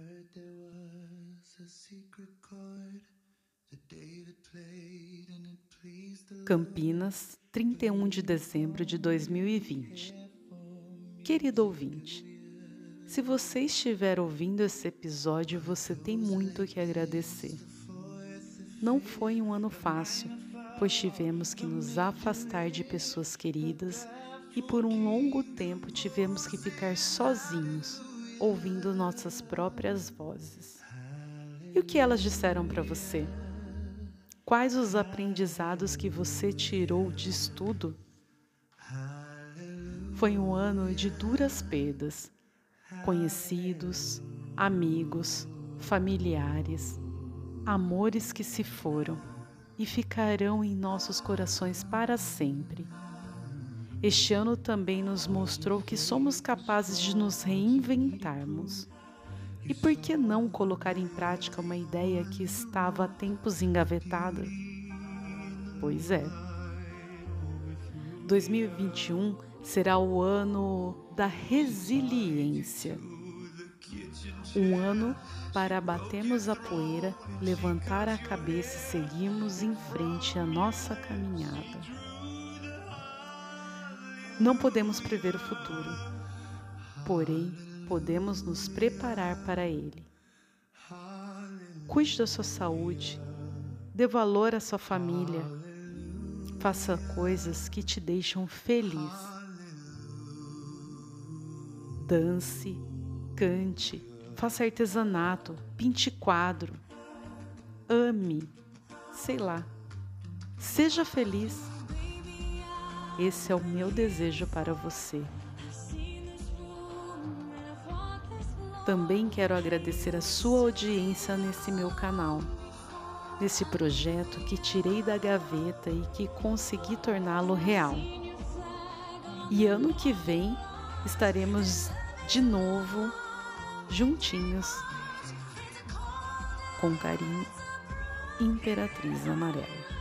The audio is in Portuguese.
Heard there was a secret chord played and it pleased the Campinas, 31 de dezembro de 2020. Querido ouvinte, se você estiver ouvindo esse episódio, você tem muito que agradecer. Não foi um ano fácil, pois tivemos que nos afastar de pessoas queridas e por um longo tempo tivemos que ficar sozinhos, ouvindo nossas próprias vozes. E o que elas disseram para você? Quais os aprendizados que você tirou disso tudo? Foi um ano de duras perdas, conhecidos, amigos, familiares, amores que se foram e ficarão em nossos corações para sempre. Este ano também nos mostrou que somos capazes de nos reinventarmos. E por que não colocar em prática uma ideia que estava há tempos engavetada? Pois é. 2021 será o ano da resiliência. Um ano para abatermos a poeira, levantar a cabeça e seguirmos em frente a nossa caminhada. Não podemos prever o futuro, porém podemos nos preparar para ele. Cuide da sua saúde, dê valor à sua família, faça coisas que te deixam feliz. Dance, cante, faça artesanato, pinte quadro, ame, sei lá. Seja feliz. Esse é o meu desejo para você. Também quero agradecer a sua audiência nesse meu canal, nesse projeto que tirei da gaveta e que consegui torná-lo real. E ano que vem estaremos de novo juntinhos com carinho Imperatriz Amarela.